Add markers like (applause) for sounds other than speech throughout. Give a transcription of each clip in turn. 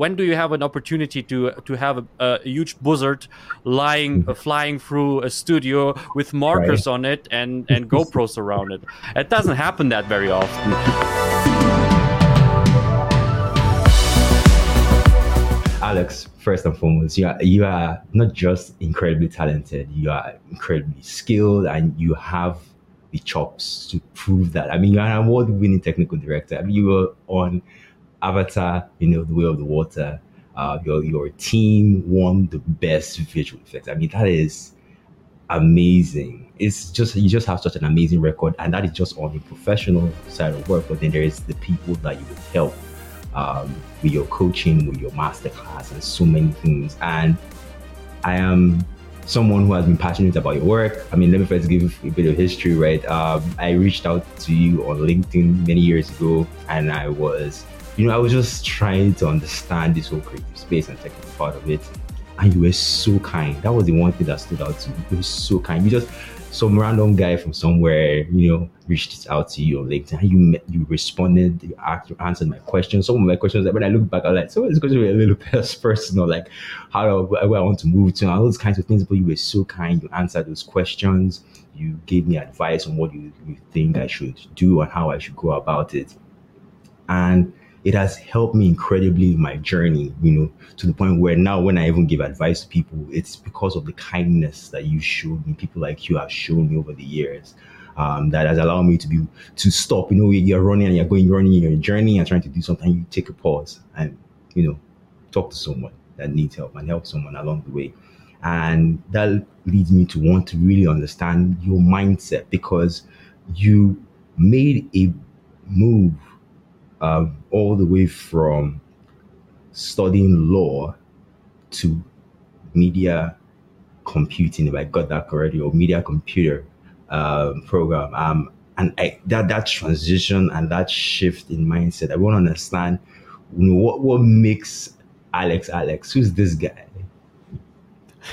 when do you have an opportunity to to have a, a huge buzzard lying uh, flying through a studio with markers right. on it and and GoPros around it? It doesn't happen that very often. Alex, first and foremost, you are, you are not just incredibly talented, you are incredibly skilled and you have the chops to prove that. I mean, you're an award winning technical director. I mean, you were on Avatar, you know, The Way of the Water. Uh, your, your team won the best visual effects. I mean, that is amazing. It's just, you just have such an amazing record. And that is just on the professional side of work. But then there is the people that you would help um, with your coaching, with your masterclass, and so many things. And I am someone who has been passionate about your work. I mean, let me first give a bit of history, right? Um, I reached out to you on LinkedIn many years ago, and I was, you know, I was just trying to understand this whole creative space and technical part of it. And you were so kind. That was the one thing that stood out to me. You were so kind. You just some random guy from somewhere, you know, reached out to you on LinkedIn. You met, you responded, you, asked, you answered my questions. Some of my questions, when I look back, I was like, some of these questions were a little (laughs) personal, like how do where I want to move to, and all those kinds of things. But you were so kind. You answered those questions. You gave me advice on what you, you think I should do and how I should go about it. And it has helped me incredibly in my journey, you know, to the point where now when I even give advice to people, it's because of the kindness that you showed me, people like you have shown me over the years. Um, that has allowed me to be to stop. You know, you're running and you're going running your journey and trying to do something. You take a pause and you know talk to someone that needs help and help someone along the way. And that leads me to want to really understand your mindset because you made a move um, all the way from studying law to media computing, if I got that correctly, or media computer um, program. Um, and I, that that transition and that shift in mindset, I want to understand you know, what what makes Alex Alex. Who's this guy?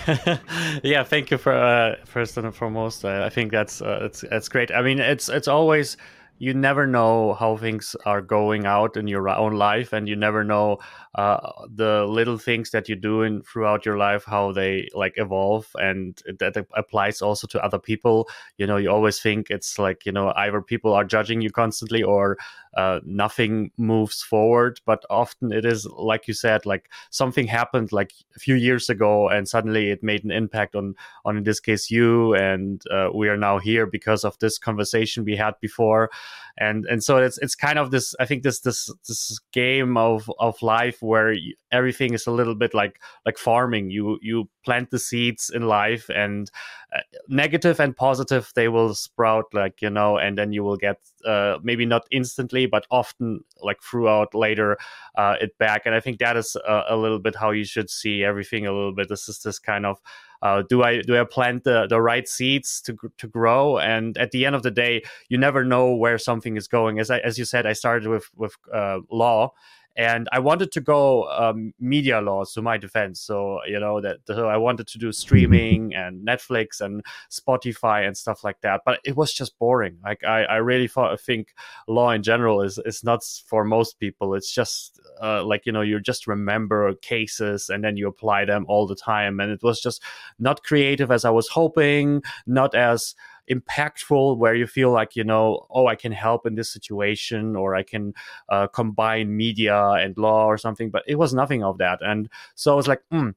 (laughs) yeah, thank you for uh, first and foremost. Uh, I think that's uh, it's it's great. I mean, it's it's always you never know how things are going out in your own life and you never know uh, the little things that you do in throughout your life how they like evolve and that applies also to other people. You know you always think it's like you know either people are judging you constantly or uh, nothing moves forward but often it is like you said like something happened like a few years ago and suddenly it made an impact on on in this case you and uh, we are now here because of this conversation we had before. And and so it's it's kind of this i think this this this game of of life where you, everything is a little bit like like farming you you plant the seeds in life and uh, negative and positive they will sprout like you know and then you will get uh, maybe not instantly but often like throughout later uh, it back and i think that is a, a little bit how you should see everything a little bit this is this kind of uh, do I do I plant the, the right seeds to to grow? And at the end of the day, you never know where something is going. As I, as you said, I started with with uh, law, and I wanted to go um, media laws to my defense. So you know that so I wanted to do streaming (laughs) and Netflix and Spotify and stuff like that. But it was just boring. Like I, I really thought, I think law in general is is not for most people. It's just uh, like you know you just remember cases and then you apply them all the time, and it was just not creative as I was hoping, not as impactful where you feel like you know oh i can help in this situation or i can uh, combine media and law or something but it was nothing of that. And so i was like hmm.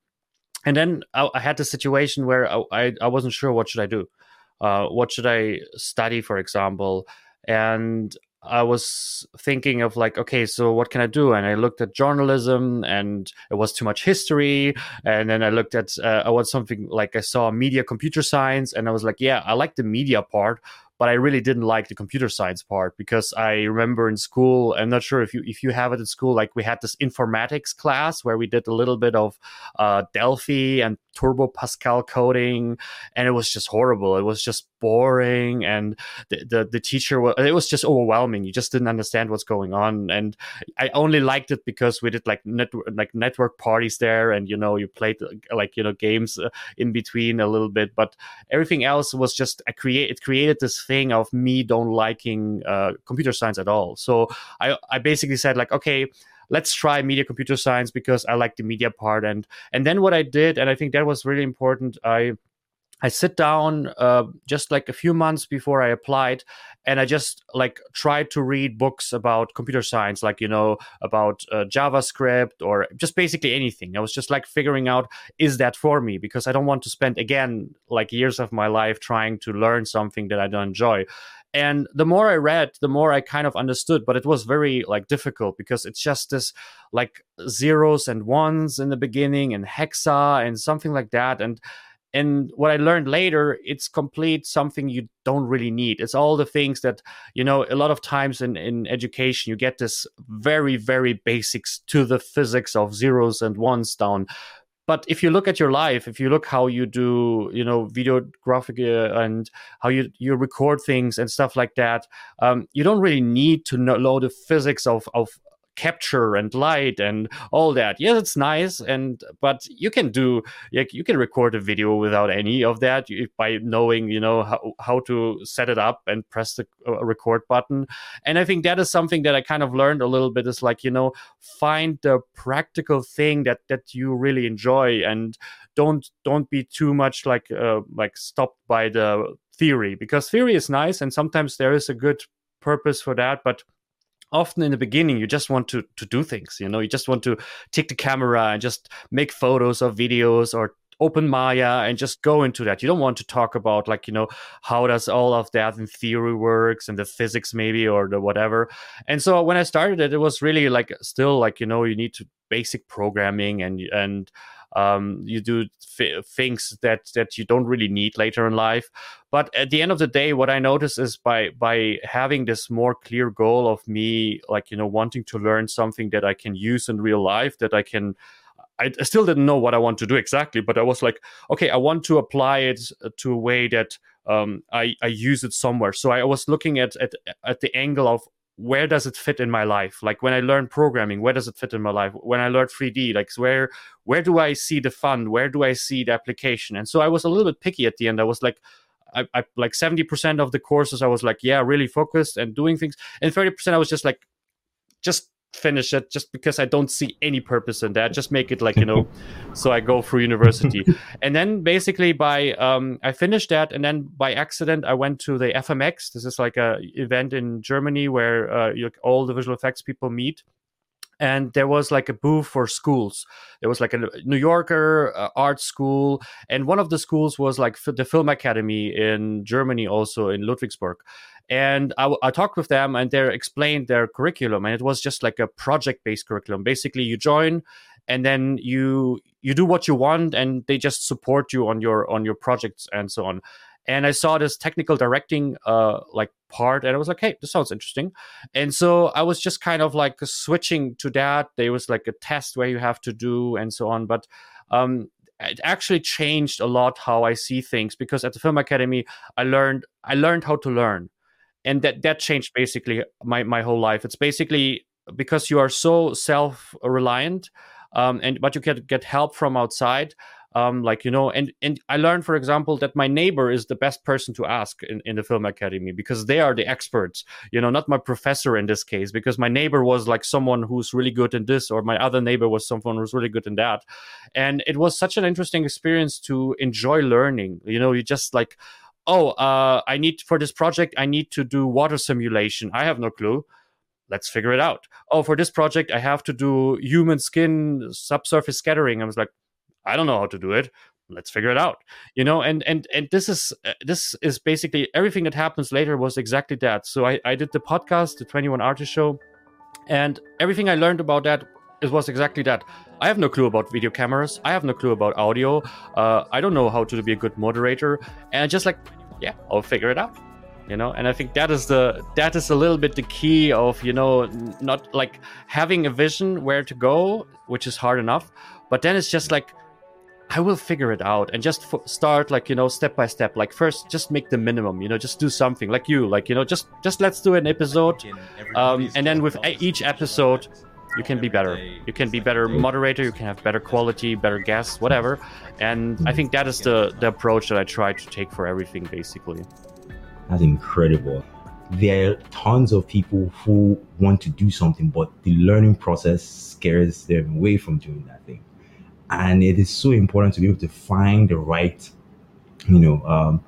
and then I, I, had the situation where I, I, I wasn't sure what should i do. Uh, what should i study for example? And I was thinking of like, okay, so what can I do? And I looked at journalism, and it was too much history. And then I looked at, uh, I want something like I saw media computer science, and I was like, yeah, I like the media part, but I really didn't like the computer science part because I remember in school, I'm not sure if you if you have it in school, like we had this informatics class where we did a little bit of uh, Delphi and Turbo Pascal coding, and it was just horrible. It was just boring, and the the, the teacher was, it was just overwhelming. You just didn't understand what's going on, and I only liked it because we did like network like network parties there, and you know you played like you know games uh, in between a little bit, but everything else was just I create it created this thing of me don't liking uh, computer science at all. So I I basically said like okay let's try media computer science because I like the media part. And and then what I did, and I think that was really important. I I sit down uh, just like a few months before I applied, and I just like tried to read books about computer science, like you know about uh, JavaScript or just basically anything. I was just like figuring out is that for me because I don't want to spend again like years of my life trying to learn something that I don't enjoy. And the more I read, the more I kind of understood, but it was very like difficult because it's just this like zeros and ones in the beginning and hexa and something like that and and what i learned later it's complete something you don't really need. It's all the things that you know a lot of times in, in education you get this very very basics to the physics of zeros and ones down. But if you look at your life if you look how you do you know video graphic and how you you record things and stuff like that um, you don't really need to know the physics of of capture and light and all that. Yes, it's nice, and but you can do like you can record a video without any of that by knowing you know how, how to set it up and press the uh, record button. And I think that is something that I kind of learned a little bit is like you know find the practical thing that that you really enjoy and don't don't be too much like uh, like stopped by the theory because theory is nice and sometimes there is a good purpose for that but often in the beginning you just want to to do things you know? You just want to take the camera and just make photos or videos or open maya and just go into that. You don't want to talk about like you know how does all of that in theory works and the physics maybe or the whatever. And so when i started it it was really like still like you know you need to basic programming and and um, you do f- things that that you don't really need later in life but at the end of the day what i notice is by by having this more clear goal of me like you know wanting to learn something that i can use in real life that i can I still didn't know what I want to do exactly, but I was like, okay, I want to apply it to a way that um, I, I use it somewhere. So I was looking at, at at the angle of where does it fit in my life? Like when i learn programming where does it fit in my life? When i learn 3d like where where do i see the fun? Where do i see the application? And so i was a little bit picky at the end. I was like I, I like 70% of the courses i was like yeah really focused and doing things. And 30% i was just like just finish it just because I don't see any purpose in that. Just make it like you know, (laughs) so I go through university, and then basically by um, I finished that, and then by accident I went to the FMX. This is like a event in Germany where uh, you, all the visual effects people meet. And there was like a booth for schools. There was like a New Yorker uh, art school, and one of the schools was like the Film Academy in Germany, also in Ludwigsburg and I, I, talked with them and they explained their curriculum and it was just like a project based curriculum. Basically you join and then you you do what you want and they just support you on your on your projects and so on. And i saw this technical directing uh like part and i was like hey this sounds interesting. And so i was just kind of like switching to that. There was like a test where you have to do and so on but um it actually changed a lot how i see things because at the film academy i learned i learned how to learn and that that changed basically my my whole life. It's basically because you are so self reliant um, and but you can get help from outside um, like you know and and i learned for example that my neighbor is the best person to ask in, in the film academy because they are the experts you know not my professor in this case because my neighbor was like someone who's really good in this or my other neighbor was someone who's really good in that. And it was such an interesting experience to enjoy learning you know you just like oh, uh, I need for this project, I need to do water simulation. I have no clue. Let's figure it out. Oh, for this project, I have to do human skin subsurface scattering. I was like, I don't know how to do it. Let's figure it out. You know, and and and this is uh, this is basically everything that happens later was exactly that. So I I did the podcast, the Twenty One Artist Show, and everything I learned about that it was exactly that. I have no clue about video cameras. I have no clue about audio. Uh, I don't know how to be a good moderator. And just like, yeah, I'll figure it out. You know, and I think that is the that is a little bit the key of you know not like having a vision where to go, which is hard enough, but then it's just like I will figure it out and just f- start like you know step by step. Like first, just make the minimum. You know, just do something like you. Like you know, just just let's do an episode, um, and then with each episode, you can be better. you can be better moderator you can have better quality better guests whatever. And i think that is the the approach that i try to take for everything basically. That's incredible. There are tons of people who want to do something, but the learning process scares them away from doing that thing. And it is so important to be able to find the right, you know, um,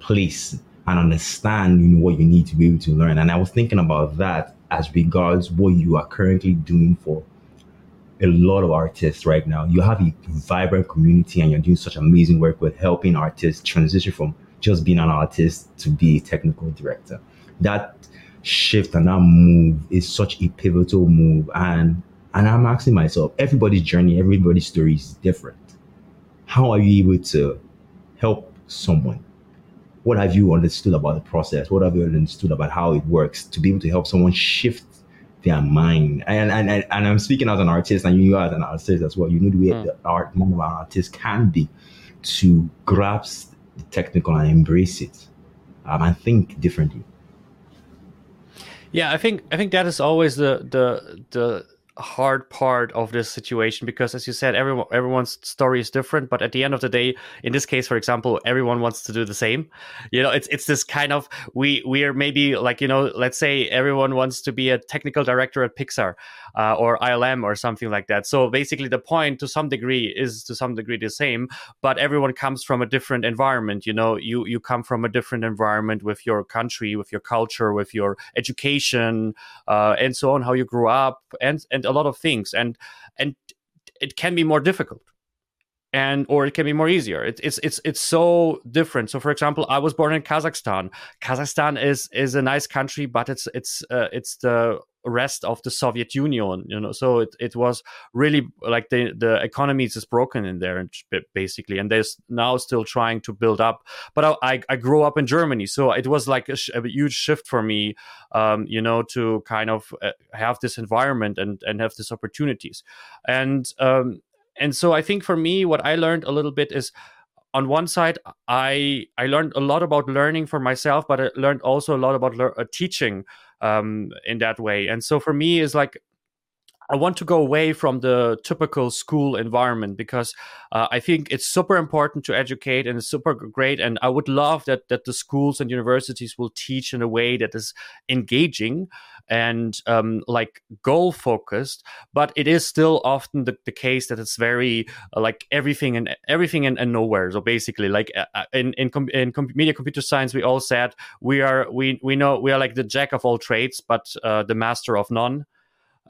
place and understand you know, what you need to be able to learn. And I was thinking about that as regards what you are currently doing for a lot of artists right now. You have a vibrant community and you're doing such amazing work with helping artists transition from just being an artist to be a technical director. That shift and that move is such a pivotal move. And and I'm asking myself, everybody's journey, everybody's story is different. How are you able to help someone? What have you understood about the process? What have you understood about how it works to be able to help someone shift their mind. And, and, and, and I'm speaking as an artist, and you as an artist as well. You know the way mm. the art, one of our artists can be to grasp the technical and embrace it um, and think differently. Yeah, I think I think that is always the the the hard part of this situation because as you said everyone everyone's story is different but at the end of the day in this case for example everyone wants to do the same. You know it's it's this kind of we we are maybe like you know let's say everyone wants to be a technical director at pixar uh, or ilm or something like that. So basically the point to some degree is to some degree the same but everyone comes from a different environment. You know you you come from a different environment with your country with your culture with your education uh, and so on how you grew up and and a lot of things and and it can be more difficult and or it can be more easier. It, it's it's it's so different. So for example i was born in kazakhstan. Kazakhstan is is a nice country but it's it's uh, it's the rest of the Soviet Union, you know. So it, it was really like the the economy is broken in there, basically, and they're now still trying to build up. But I I grew up in Germany, so it was like a, a huge shift for me, um, you know, to kind of uh, have this environment and and have these opportunities, and um, and so I think for me, what I learned a little bit is on one side i i learned a lot about learning for myself but i learned also a lot about le- uh, teaching um, in that way. And so for me, is like I want to go away from the typical school environment because uh, I think it's super important to educate and it's super great. And I would love that that the schools and universities will teach in a way that is engaging and um, like goal focused. But it is still often the, the case that it's very uh, like everything and everything and, and, nowhere. So basically, like uh, uh in in, com- in com- media computer science, we all said we are we we know we are like the jack of all trades, but uh, the master of none.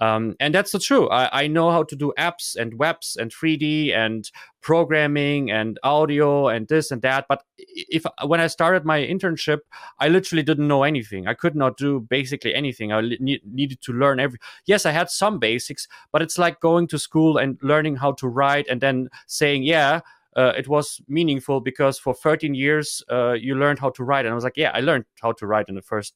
Um, and that's the true. I, I, know how to do apps and webs and 3D and programming and audio and this and that. But if when I started my internship, I literally didn't know anything. I could not do basically anything. I ne- needed to learn every. Yes, I had some basics, but it's like going to school and learning how to write and then saying, yeah. Uh, it was meaningful because for 13 years uh, you learned how to write and i was like yeah i learned how to write in the first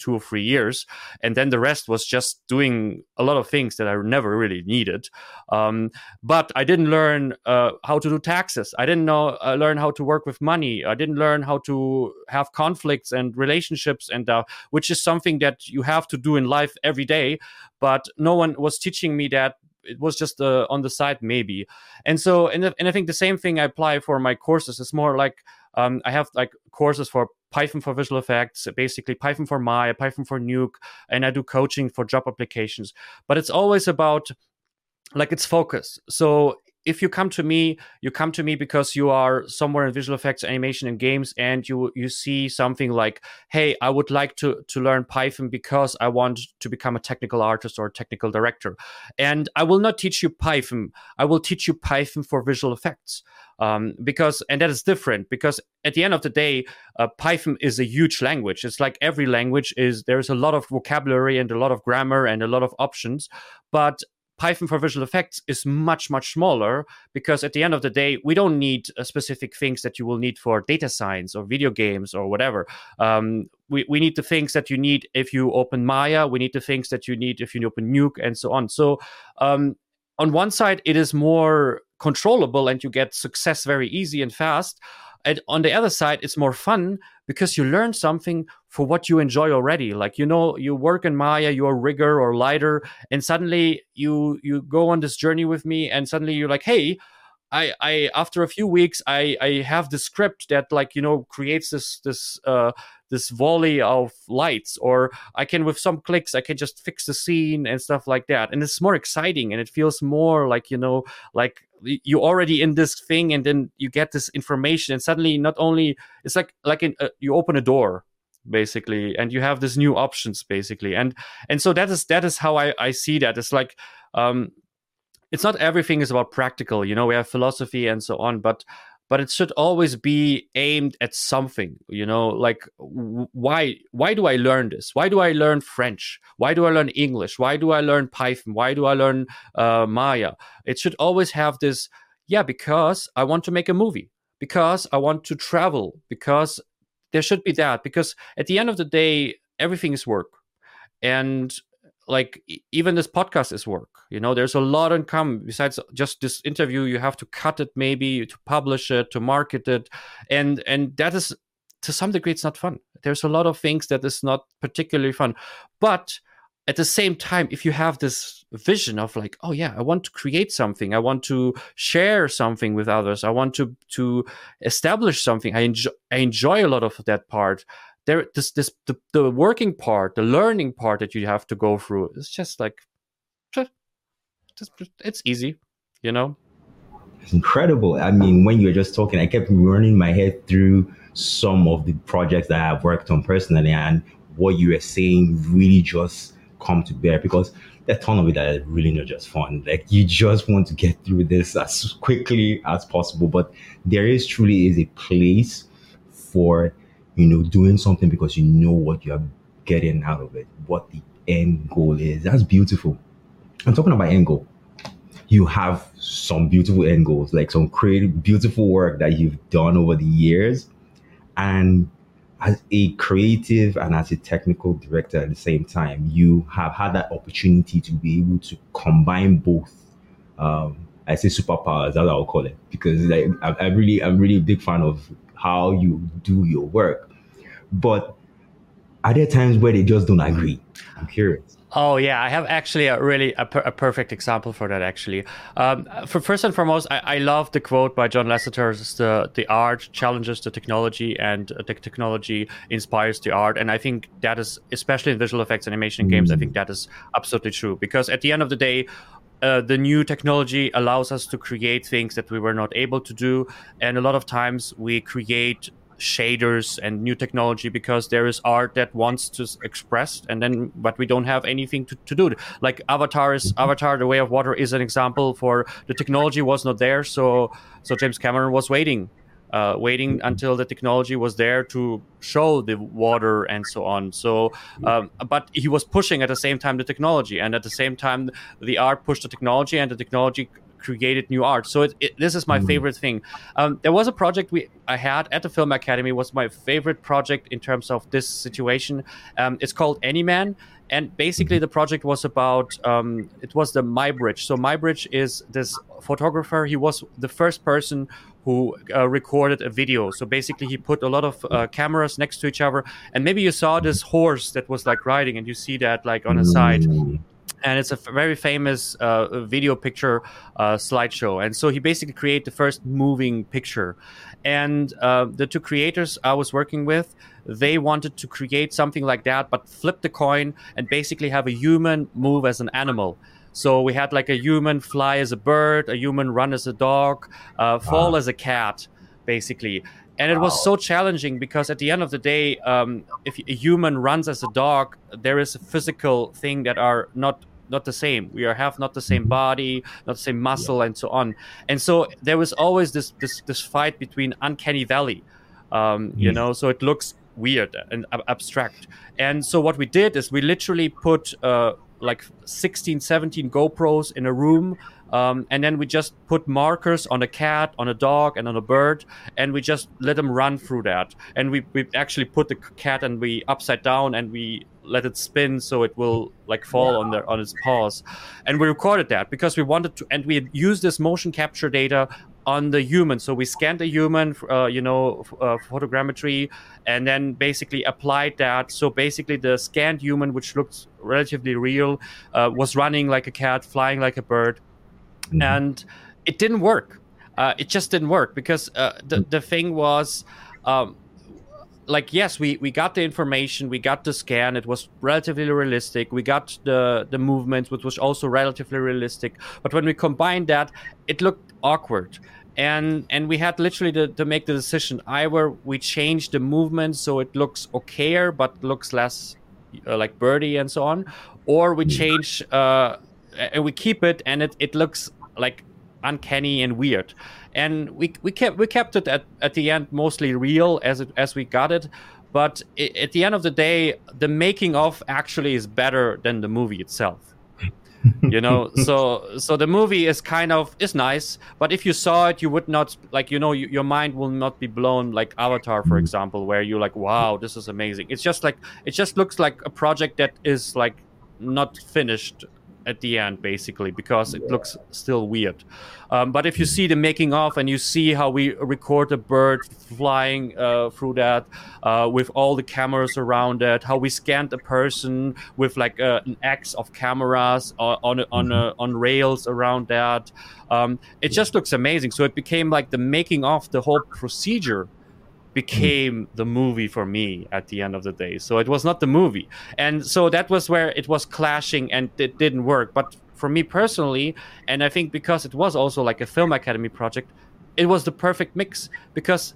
two or three years, and then the rest was just doing a lot of things that I never really needed. Um, but I didn't learn uh, how to do taxes. I didn't know uh, learn how to work with money. I didn't learn how to have conflicts and relationships, and uh, which is something that you have to do in life every day. But no one was teaching me that it was just uh, on the side maybe and so and, and i think the same thing i apply for my courses it's more like um, i have like courses for Python for visual effects, basically Python for Maya, Python for Nuke, and I do coaching for job applications. But it's always about like it's focus. So if you come to me, you come to me because you are somewhere in visual effects, animation, and games, and you you see something like, "Hey, I would like to to learn Python because I want to become a technical artist or a technical director," and I will not teach you Python. I will teach you Python for visual effects um, because and that is different because at the end of the day, uh, Python is a huge language. It's like every language is there's a lot of vocabulary and a lot of grammar and a lot of options, but Python for visual effects is much, much smaller because at the end of the day, we don't need uh, specific things that you will need for data science or video games or whatever. Um, we, we need the things that you need if you open Maya. We need the things that you need if you open Nuke and so on. So, um, on one side, it is more controllable and you get success very easy and fast. And on the other side, it's more fun because you learn something for what you enjoy already. Like you know, you work in Maya, you're rigger or lighter, and suddenly you you go on this journey with me, and suddenly you're like, hey, I, I after a few weeks I, I have the script that like you know creates this this uh, this volley of lights or I can with some clicks I can just fix the scene and stuff like that. And it's more exciting and it feels more like you know like you're already in this thing and then you get this information and suddenly not only it's like like in, uh, you open a door basically and you have this new options basically. And and so that is that is how i i see that. It's like um it's not everything is about practical you know we have philosophy and so on but but it should always be aimed at something you know like why why do i learn this? Why do i learn french? Why do i learn english? Why do i learn python? Why do i learn uh, maya? It should always have this yeah because i want to make a movie because i want to travel because there should be that because at the end of the day everything is work. And like even this podcast is work you know? There's a lot in come. Besides just this interview you have to cut it maybe to publish it to market it. And and that is to some degree it's not fun. There's a lot of things that is not particularly fun. But at the same time if you have this vision of like oh yeah i want to create something i want to share something with others i want to to establish something i enjoy i enjoy a lot of that part there this this the, the working part the learning part that you have to go through is just like just, it's easy you know it's incredible i mean when you were just talking i kept running my head through some of the projects that i've worked on personally and what you were saying really just come to bear because a ton of it that is really not just fun. Like you just want to get through this as quickly as possible. But there is truly is a place for you know, doing something because you know what you're getting out of it, what the end goal is. That's beautiful. I'm talking about end goal. You have some beautiful end goals, like some creative, beautiful work that you've done over the years. And as a creative and as a technical director at the same time, you have had that opportunity to be able to combine both. Um, I say superpowers, what I'll call it, because like, I, I really, I'm really a big fan of how you do your work. But are there times where they just don't agree? I'm curious. Oh yeah, I have actually a really a, per, a perfect example for that. Actually, um, for first and foremost, I, I, love the quote by John Lasseter: "the the art challenges the technology, and the technology inspires the art." And I think that is, especially in visual effects, animation, and games, I think that is absolutely true. Because at the end of the day, uh, the new technology allows us to create things that we were not able to do. And a lot of times we create shaders and new technology because there is art that wants to express and then but we don't have anything to, to do. Like avatar is avatar the way of water is an example for the technology was not there. So so james cameron was waiting uh, waiting until the technology was there to show the water and so on. So, um, but he was pushing at the same time the technology, and at the same time the art pushed the technology, and the technology created new art. So it, it, this is my mm. favorite thing. Um, there was a project we I had at the Film Academy was my favorite project in terms of this situation. Um, it's called Anyman, and basically mm-hmm. the project was about um, it was the Muybridge. So Muybridge is this photographer. He was the first person who uh, recorded a video. So basically, he put a lot of uh, cameras next to each other, and maybe you saw this horse that was like riding, and you see that like on the side. Mm. And it's a very famous uh, video picture uh, slideshow. And so he basically created the first moving picture. And uh, the two creators I was working with, they wanted to create something like that, but flip the coin and basically have a human move as an animal. So we had like a human fly as a bird, a human run as a dog, uh, fall wow. as a cat, basically. And it wow. was so challenging because at the end of the day, um, if a human runs as a dog, there is a physical thing that are not not the same. We are have not the same mm-hmm. body, not the same muscle, yeah. and so on. And so there was always this this this fight between uncanny valley, um, you know. So it looks weird and abstract. And so what we did is we literally put uh, like 16, 17 GoPros in a room. Um, and then we just put markers on a cat, on a dog, and on a bird, and we just let them run through that. And we, we actually put the cat and we upside down and we let it spin so it will like fall on the on its paws and we recorded that because we wanted to and we used this motion capture data on the human. So we scanned the human, uh, you know, uh, photogrammetry, and then basically applied that. So basically, the scanned human, which looked relatively real, uh, was running like a cat, flying like a bird, mm-hmm. and it didn't work. uh, it just didn't work because uh, the the thing was. Um, like yes we we got the information we got the scan it was relatively realistic we got the the movements which was also relatively realistic. But when we combined that it looked awkward. And and we had literally to, to make the decision. Either we change the movement so it looks okayer but looks less uh, like birdie and so on or we change uh and we keep it and it, it looks like uncanny and weird. And we we kept we kept it at, at the end mostly real as it as we got it. But it, at the end of the day the making of actually is better than the movie itself. You know? (laughs) So so the movie is kind of is nice but if you saw it you would not like you know you, your mind will not be blown like avatar for hmm. example where you're like wow this is amazing. It's just like it just looks like a project that is like not finished at the end basically because it looks still weird. Um, but if you see the making of and you see how we record a bird flying uh, through that uh, with all the cameras around it how we scanned a person with like uh, an x of cameras uh, on on Mm-hmm. on rails around that um, it just looks amazing. So it became like the making of the whole procedure became the movie for me at the end of the day. So it was not the movie. And so that was where it was clashing and it didn't work. But for me personally, and I think because it was also like a film academy project, it was the perfect mix because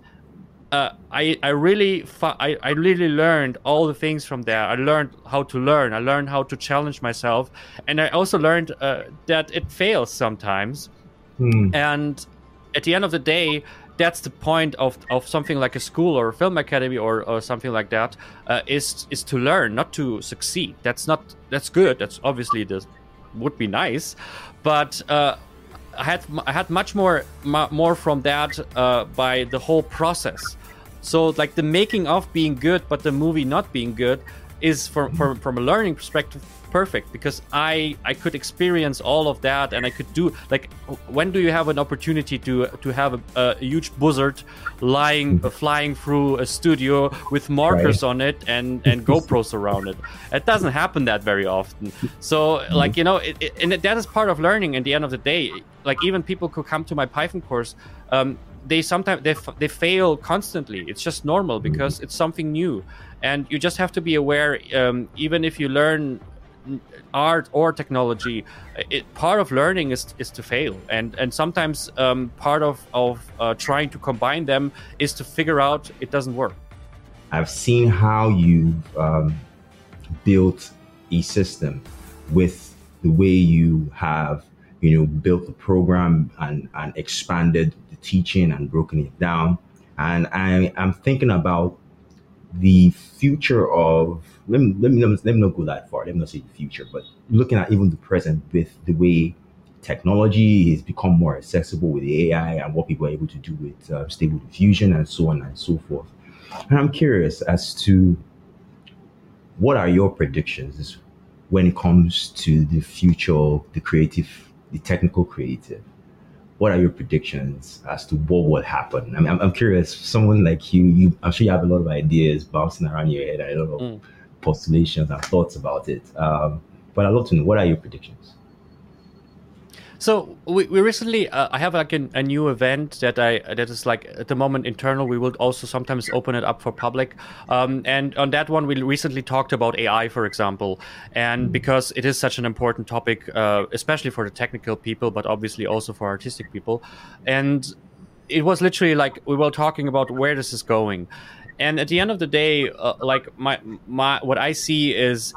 uh, I I really fu- I, I really learned all the things from there. I learned how to learn. I learned how to challenge myself, and I also learned uh, that it fails sometimes. Hmm. And at the end of the day, that's the point of, of something like a school or a film academy or, or something like that uh, is is to learn, not to succeed. That's not that's good. That's obviously this would be nice, but uh, I had I had much more mu- more from that uh, by the whole process. So like the making of being good, but the movie not being good is from from, from a learning perspective perfect because I I could experience all of that and I could do like when do you have an opportunity to to have a, a huge buzzard lying uh, flying through a studio with markers Right. on it and and GoPros around it? It doesn't happen that very often. So like you know it, it, and that is part of learning at the end of the day. Like even people who come to my Python course um, they sometimes they, f- they fail constantly. It's just normal because it's something new. And you just have to be aware um, even if you learn art or technology it, part of learning is, is to fail and and sometimes um, part of of uh, trying to combine them is to figure out it doesn't work I've seen how you've um, built a system with the way you have, you know, built the program and, and expanded the teaching and broken it down. And I am thinking about the future of let me, let me let me not go that far. Let me not say the future, but looking at even the present with the way technology has become more accessible with AI and what people are able to do with uh, stable diffusion and so on and so forth. And I'm curious as to what are your predictions when it comes to the future the creative, the technical creative? What are your predictions as to what will happen? I mean, I'm, I'm curious. Someone like you, you, I'm sure you have a lot of ideas bouncing around your head, and a lot of Mm. postulations and thoughts about it. Um, but I'd love to know what are your predictions? So we, we recently uh, I have like an, a new event that I that is like at the moment internal. We will also sometimes open it up for public. Um, and on that one, we recently talked about AI, for example, and because it is such an important topic, uh, especially for the technical people, but obviously also for artistic people, and it was literally like we were talking about where this is going, and at the end of the day, uh, like my my what I see is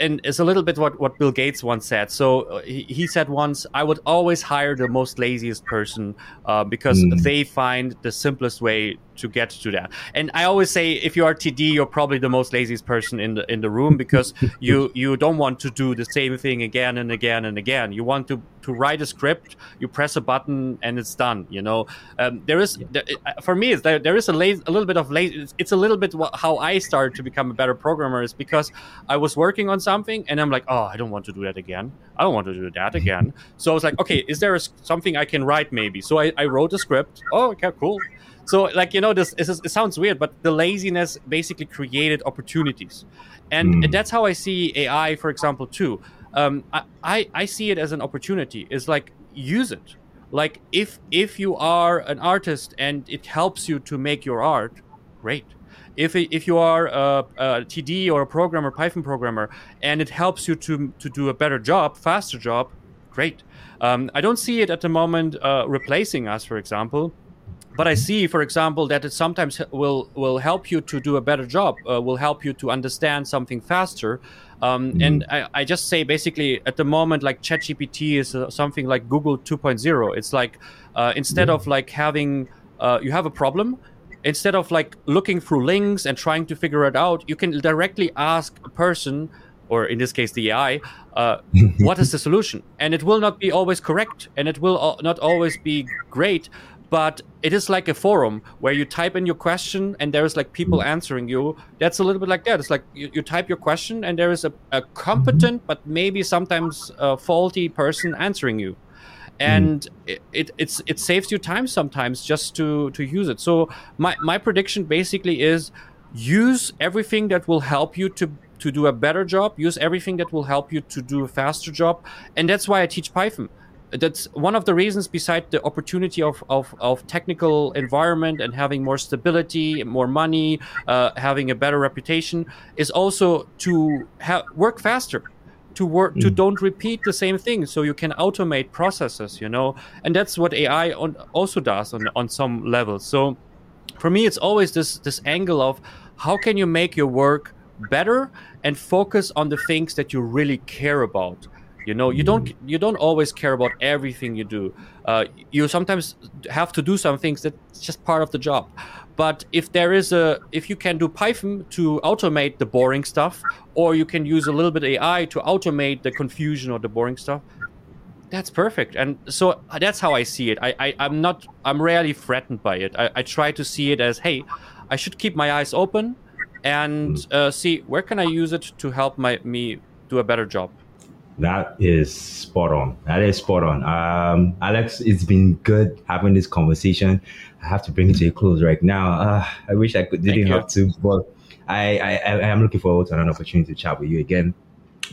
and it's a little bit what, what Bill Gates once said. So uh, he, he said once, I would always hire the most laziest person uh, because Mm. they find the simplest way to get to that. And I always say, if you are TD, you're probably the most laziest person in the in the room because (laughs) you you don't want to do the same thing again and again and again. You want to to write a script, you press a button, and it's done. You know, um, there is there, uh, for me, it's, there, there is a, lazy, a little bit of lazy. It's, it's a little bit how I started to become a better programmer is because I was working on something and I'm like, oh, I don't want to do that again. I don't want to do that again. So I was like, okay, is there a something I can write maybe? So I, I wrote a script. Oh, okay, cool. So like you know, this, this is, it sounds weird, but the laziness basically created opportunities, and Mm. that's how I see AI, for example, too. Um, I, I I see it as an opportunity. It's like use it. like if if you are an artist and it helps you to make your art great if, if you are a, a, TD or a programmer, Python programmer, and it helps you to, to do a better job, faster job, great. Um, I don't see it at the moment uh, replacing us, for example. But I see, for example, that it sometimes will will help you to do a better job, uh, will help you to understand something faster. Um, mm-hmm. And I, I, just say basically at the moment, like ChatGPT is uh, something like Google 2.0. It's like uh, instead of like having uh, you have a problem, instead of like looking through links and trying to figure it out, you can directly ask a person, or in this case the AI, uh, (laughs) what is the solution? And it will not be always correct, and it will not always be great. But it is like a forum where you type in your question and there is like people mm-hmm. answering you. That's a little bit like that. It's like you, you type your question and there is a, a competent mm-hmm. but maybe sometimes uh, faulty person answering you. Mm. and it, it, it's it saves you time sometimes just to to use it. So my my prediction basically is use everything that will help you to to do a better job. Use everything that will help you to do a faster job. And that's why i teach python that's one of the reasons beside the opportunity of, of, of technical environment and having more stability more money uh, having a better reputation is also to ha- work faster to work mm. to don't repeat the same thing. So you can automate processes you know and that's what ai on, also does on, on some levels. So for me it's always this this angle of how can you make your work better and focus on the things that you really care about you know you don't you don't always care about everything you do uh, you sometimes have to do some things that's just part of the job but if there is a, if you can do Python to automate the boring stuff, or you can use a little bit AI to automate the confusion or the boring stuff, that's perfect. And so that's how I see it. I, I am not, I'm rarely threatened by it. I, I, try to see it as, hey, I should keep my eyes open and uh, see where can I use it to help my me do a better job. That is spot on. That is spot on. Um, Alex, it's been good having this conversation. I have to bring it to a close right now. Uh, I wish I could didn't have to, but I, I, I am looking forward to an opportunity to chat with you again.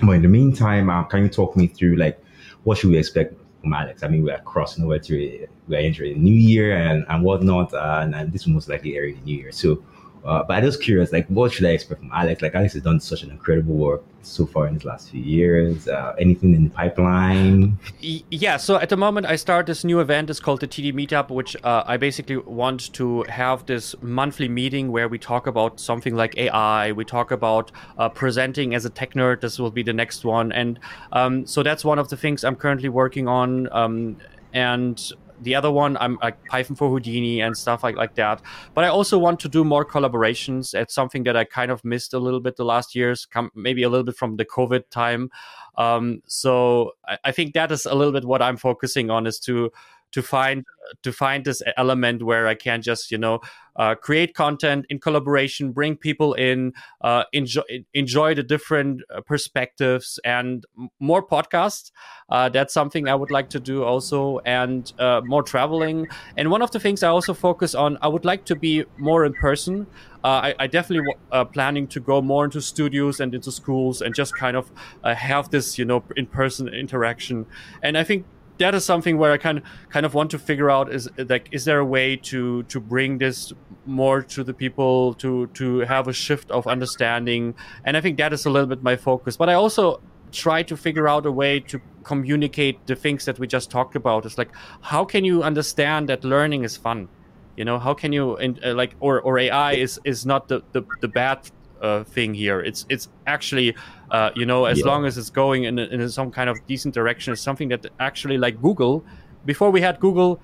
But in the meantime, uh, can you talk me through like what should we expect from Alex? I mean, we're crossing over to we're entering the new year and, and whatnot, uh, and, and this will most likely air in the new year. So uh, but I'm just curious, like, what should I expect from Alex? Like, Alex has done such an incredible work so far in his last few years. Uh, anything in the pipeline? Yeah. So at the moment, I start this new event. It's called the TD Meetup, which uh, I basically want to have this monthly meeting where we talk about something like AI. We talk about uh, presenting as a tech nerd. This will be the next one, and um, so that's one of the things I'm currently working on. Um, and the other one i'm like python for houdini and stuff like, like that. But i also want to do more collaborations. It's something that i kind of missed a little bit the last years come maybe a little bit from the covid time. Um, so I, I think that is a little bit what i'm focusing on is to to find to find this element where I can just you know uh, create content in collaboration, bring people in, uh, enjoy enjoy the different uh, perspectives and more podcasts. Uh, that's something I would like to do also, and uh, more traveling. And one of the things I also focus on, I would like to be more in person. Uh, I, I, definitely uh, planning to go more into studios and into schools and just kind of have this, you know, in-person interaction. And I think that is something where I kind kind of want to figure out is like is there a way to to bring this more to the people to to have a shift of understanding? And I think that is a little bit my focus. But I also try to figure out a way to communicate the things that we just talked about. It's like how can you understand that learning is fun? You know how can you uh, like or or AI is is not the the, the bad uh, thing here. It's it's actually uh, you know as yeah. long as it's going in, in some kind of decent direction, it's something that actually like Google. Before we had Google,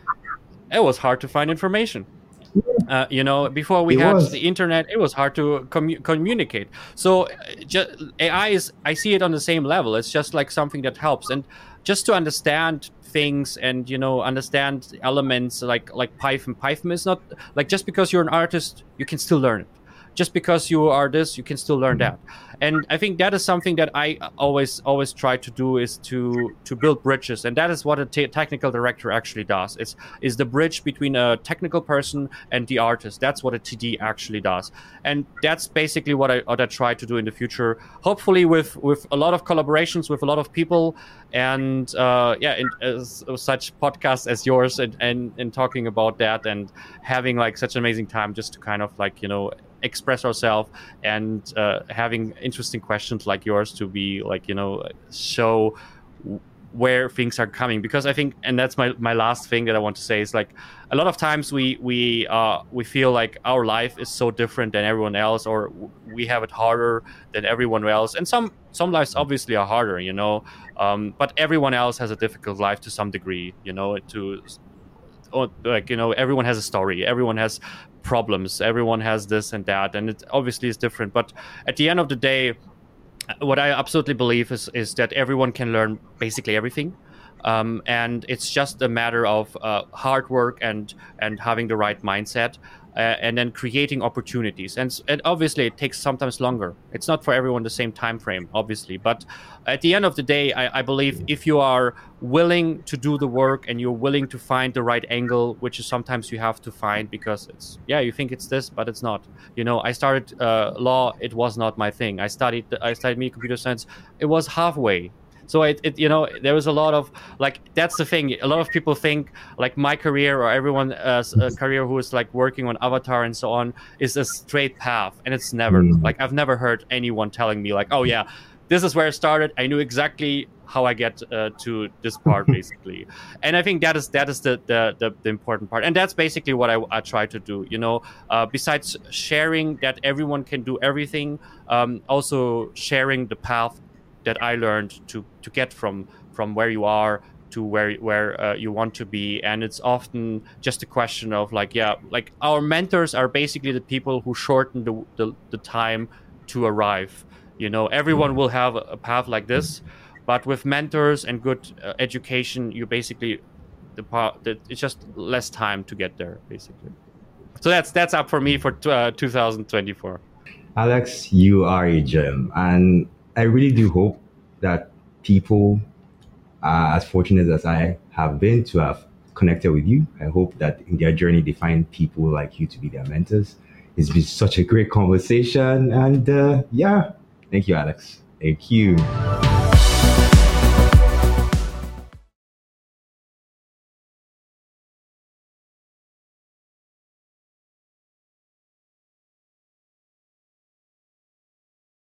it was hard to find information. Uh, you know, before we it had was. the internet, it was hard to commu- communicate. So, just, AI is, I see it on the same level. It's just like something that helps, and just to understand things and you know understand elements like like Python. Python is not like just because you're an artist, you can still learn it just because you are this you can still learn that. And i think that is something that i always always try to do is to to build bridges. And that is what a technical director actually does. It's is the bridge between a technical person and the artist. That's what a td actually does. And that's basically what i what i try to do in the future. Hopefully with with a lot of collaborations with a lot of people and uh, yeah, in, as, such podcasts as yours, and, and and talking about that, and having like such an amazing time just to kind of like you know express ourselves and uh, having interesting questions like yours to be like you know show where things are coming because i think and that's my, my last thing that i want to say is like a lot of times we we uh we feel like our life is so different than everyone else or we have it harder than everyone else. And some some lives obviously are harder you know? Um, but everyone else has a difficult life to some degree you know to like you know everyone has a story everyone has problems everyone has this and that and it obviously is different. But at the end of the day what I absolutely believe is is that everyone can learn basically everything. Um, and it's just a matter of uh, hard work and and having the right mindset uh, and then creating opportunities. And, and obviously it takes sometimes longer. It's not for everyone the same time frame obviously. But at the end of the day I, I, believe if you are willing to do the work and you're willing to find the right angle which is sometimes you have to find because it's yeah you think it's this but it's not. You know i started uh, law it was not my thing. I studied i studied me computer science. It was halfway so it, it, you know, there was a lot of like that's the thing. A lot of people think like my career or everyone's uh, career who is like working on Avatar and so on is a straight path, and it's never. Mm. Like I've never heard anyone telling me like, oh yeah, this is where I started. I knew exactly how I get uh, to this part (laughs) basically, and I think that is that is the the, the, the important part, and that's basically what I, I try to do. You know, uh, besides sharing that everyone can do everything, um, also sharing the path that I learned to to get from from where you are to where where uh, you want to be. And it's often just a question of like yeah like our mentors are basically the people who shorten the the, the time to arrive. You know everyone will have a path like this but with mentors and good uh, education you basically the part it's just less time to get there basically. So that's that's up for me for uh, 2024 alex you are a gem and I really do hope that people are as fortunate as I have been to have connected with you. I hope that in their journey they find people like you to be their mentors. It's been such a great conversation, and uh, yeah, thank you, Alex. Thank you.